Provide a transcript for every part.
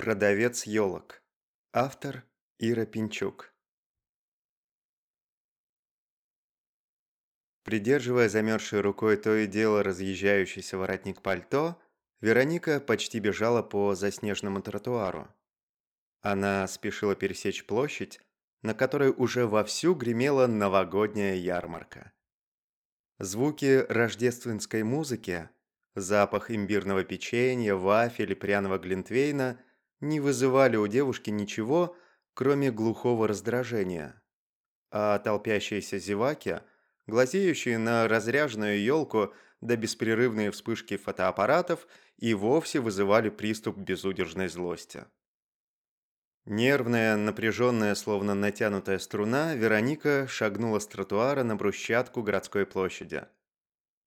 Продавец елок. Автор Ира Пинчук. Придерживая замерзшей рукой то и дело разъезжающийся воротник пальто, Вероника почти бежала по заснеженному тротуару. Она спешила пересечь площадь, на которой уже вовсю гремела новогодняя ярмарка. Звуки рождественской музыки, запах имбирного печенья, вафель и пряного глинтвейна не вызывали у девушки ничего, кроме глухого раздражения. А толпящиеся зеваки, глазеющие на разряженную елку до беспрерывные вспышки фотоаппаратов и вовсе вызывали приступ безудержной злости. Нервная, напряженная, словно натянутая струна, Вероника шагнула с тротуара на брусчатку городской площади.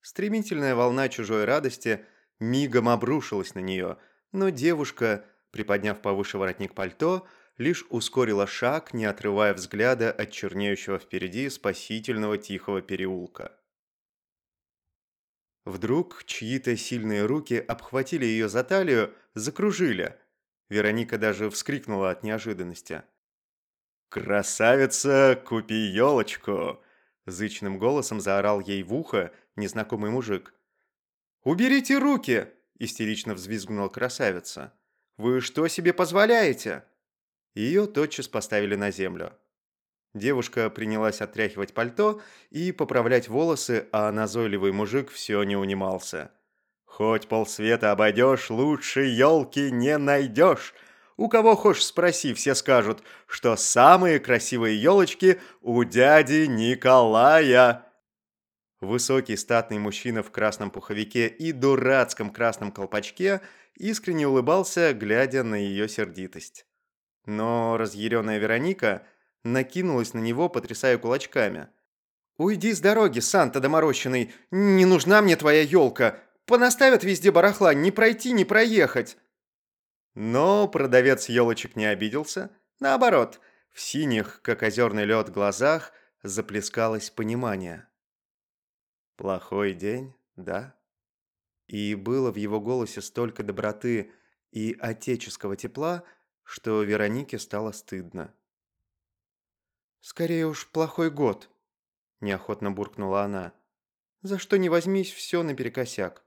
Стремительная волна чужой радости мигом обрушилась на нее, но девушка, приподняв повыше воротник пальто, лишь ускорила шаг, не отрывая взгляда от чернеющего впереди спасительного тихого переулка. Вдруг чьи-то сильные руки обхватили ее за талию, закружили. Вероника даже вскрикнула от неожиданности. «Красавица, купи елочку!» Зычным голосом заорал ей в ухо незнакомый мужик. «Уберите руки!» – истерично взвизгнула красавица. «Вы что себе позволяете?» Ее тотчас поставили на землю. Девушка принялась отряхивать пальто и поправлять волосы, а назойливый мужик все не унимался. «Хоть полсвета обойдешь, лучше елки не найдешь. У кого хочешь спроси, все скажут, что самые красивые елочки у дяди Николая». Высокий статный мужчина в красном пуховике и дурацком красном колпачке искренне улыбался, глядя на ее сердитость. Но разъяренная Вероника накинулась на него, потрясая кулачками. «Уйди с дороги, Санта доморощенный! Не нужна мне твоя елка! Понаставят везде барахла, не пройти, не проехать!» Но продавец елочек не обиделся. Наоборот, в синих, как озерный лед, глазах заплескалось понимание. «Плохой день, да?» И было в его голосе столько доброты и отеческого тепла, что Веронике стало стыдно. «Скорее уж, плохой год», – неохотно буркнула она. «За что не возьмись, все наперекосяк».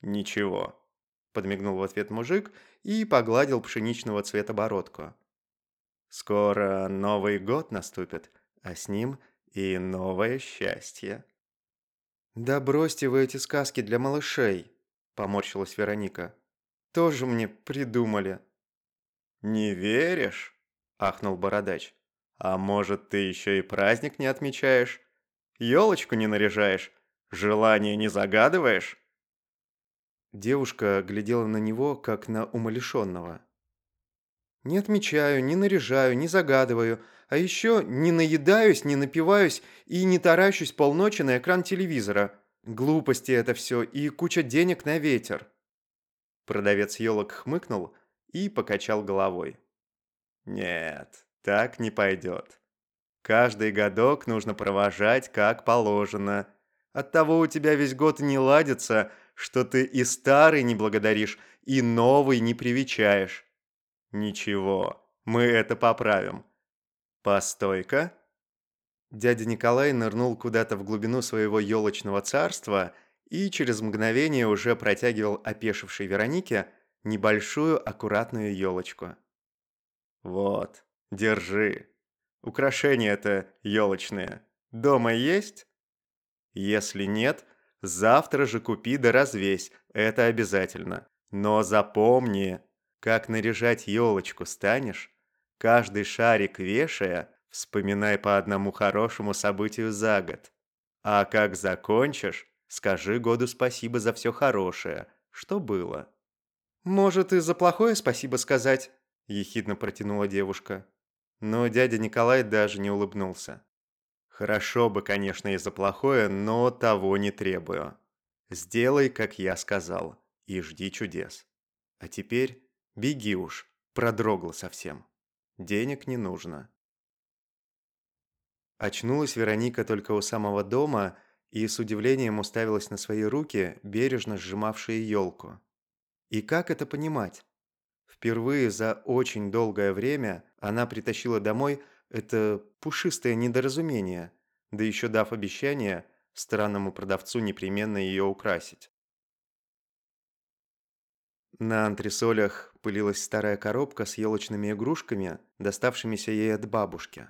«Ничего», – подмигнул в ответ мужик и погладил пшеничного цвета бородку. «Скоро Новый год наступит, а с ним и новое счастье». «Да бросьте вы эти сказки для малышей», – поморщилась Вероника. «Тоже мне придумали». «Не веришь?» – ахнул бородач. «А может, ты еще и праздник не отмечаешь? Елочку не наряжаешь? Желание не загадываешь?» Девушка глядела на него, как на умалишенного. «Не отмечаю, не наряжаю, не загадываю, а еще не наедаюсь, не напиваюсь и не таращусь полночи на экран телевизора. Глупости это все и куча денег на ветер». Продавец елок хмыкнул – и покачал головой. «Нет, так не пойдет. Каждый годок нужно провожать как положено. Оттого у тебя весь год не ладится, что ты и старый не благодаришь, и новый не привечаешь. Ничего, мы это поправим. Постой-ка». Дядя Николай нырнул куда-то в глубину своего елочного царства и через мгновение уже протягивал опешившей Веронике небольшую аккуратную елочку. «Вот, держи. Украшения это елочные. Дома есть? Если нет, завтра же купи да развесь, это обязательно. Но запомни, как наряжать елочку станешь, каждый шарик вешая, вспоминай по одному хорошему событию за год. А как закончишь, скажи году спасибо за все хорошее, что было. «Может, и за плохое спасибо сказать?» – ехидно протянула девушка. Но дядя Николай даже не улыбнулся. «Хорошо бы, конечно, и за плохое, но того не требую. Сделай, как я сказал, и жди чудес. А теперь беги уж, продрогла совсем. Денег не нужно». Очнулась Вероника только у самого дома и с удивлением уставилась на свои руки, бережно сжимавшие елку. И как это понимать? Впервые за очень долгое время она притащила домой это пушистое недоразумение, да еще дав обещание странному продавцу непременно ее украсить. На антресолях пылилась старая коробка с елочными игрушками, доставшимися ей от бабушки.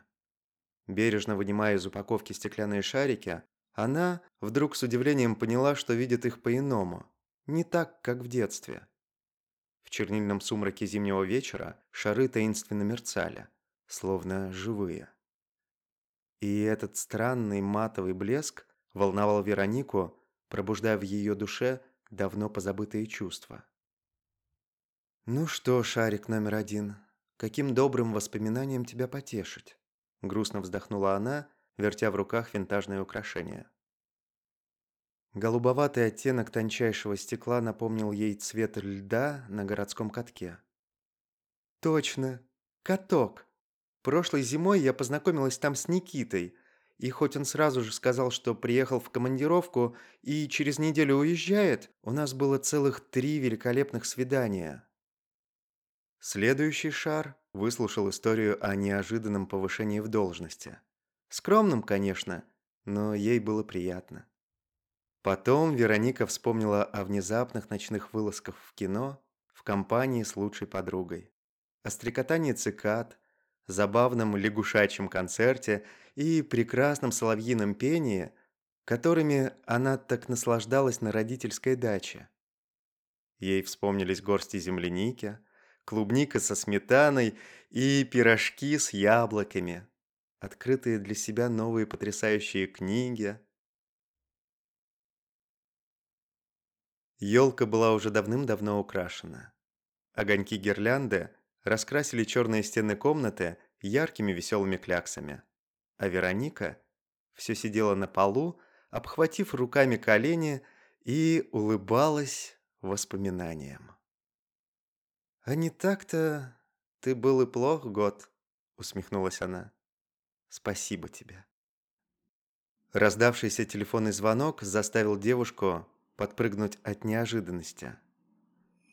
Бережно вынимая из упаковки стеклянные шарики, она вдруг с удивлением поняла, что видит их по-иному, не так, как в детстве. В чернильном сумраке зимнего вечера шары таинственно мерцали, словно живые. И этот странный матовый блеск волновал Веронику, пробуждая в ее душе давно позабытые чувства. «Ну что, шарик номер один, каким добрым воспоминанием тебя потешить?» Грустно вздохнула она, вертя в руках винтажное украшение. Голубоватый оттенок тончайшего стекла напомнил ей цвет льда на городском катке. «Точно! Каток! Прошлой зимой я познакомилась там с Никитой, и хоть он сразу же сказал, что приехал в командировку и через неделю уезжает, у нас было целых три великолепных свидания». Следующий шар выслушал историю о неожиданном повышении в должности. Скромным, конечно, но ей было приятно. Потом Вероника вспомнила о внезапных ночных вылазках в кино в компании с лучшей подругой. О стрекотании цикад, забавном лягушачьем концерте и прекрасном соловьином пении, которыми она так наслаждалась на родительской даче. Ей вспомнились горсти земляники, клубника со сметаной и пирожки с яблоками, открытые для себя новые потрясающие книги, Елка была уже давным-давно украшена. Огоньки гирлянды раскрасили черные стены комнаты яркими веселыми кляксами. А Вероника все сидела на полу, обхватив руками колени и улыбалась воспоминаниям. «А не так-то ты был и плох, год», — усмехнулась она. «Спасибо тебе». Раздавшийся телефонный звонок заставил девушку подпрыгнуть от неожиданности.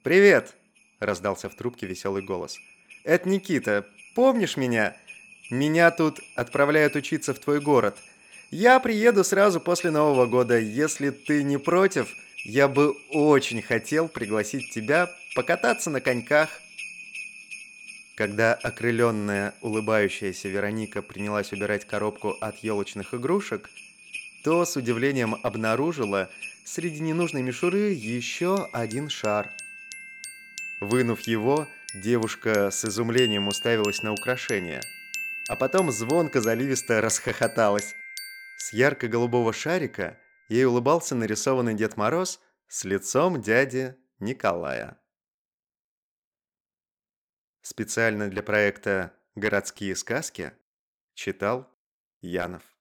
«Привет!» – раздался в трубке веселый голос. «Это Никита. Помнишь меня? Меня тут отправляют учиться в твой город. Я приеду сразу после Нового года. Если ты не против, я бы очень хотел пригласить тебя покататься на коньках». Когда окрыленная, улыбающаяся Вероника принялась убирать коробку от елочных игрушек, то с удивлением обнаружила, среди ненужной мишуры еще один шар. Вынув его, девушка с изумлением уставилась на украшение, а потом звонко заливисто расхохоталась. С ярко-голубого шарика ей улыбался нарисованный Дед Мороз с лицом дяди Николая. Специально для проекта «Городские сказки» читал Янов.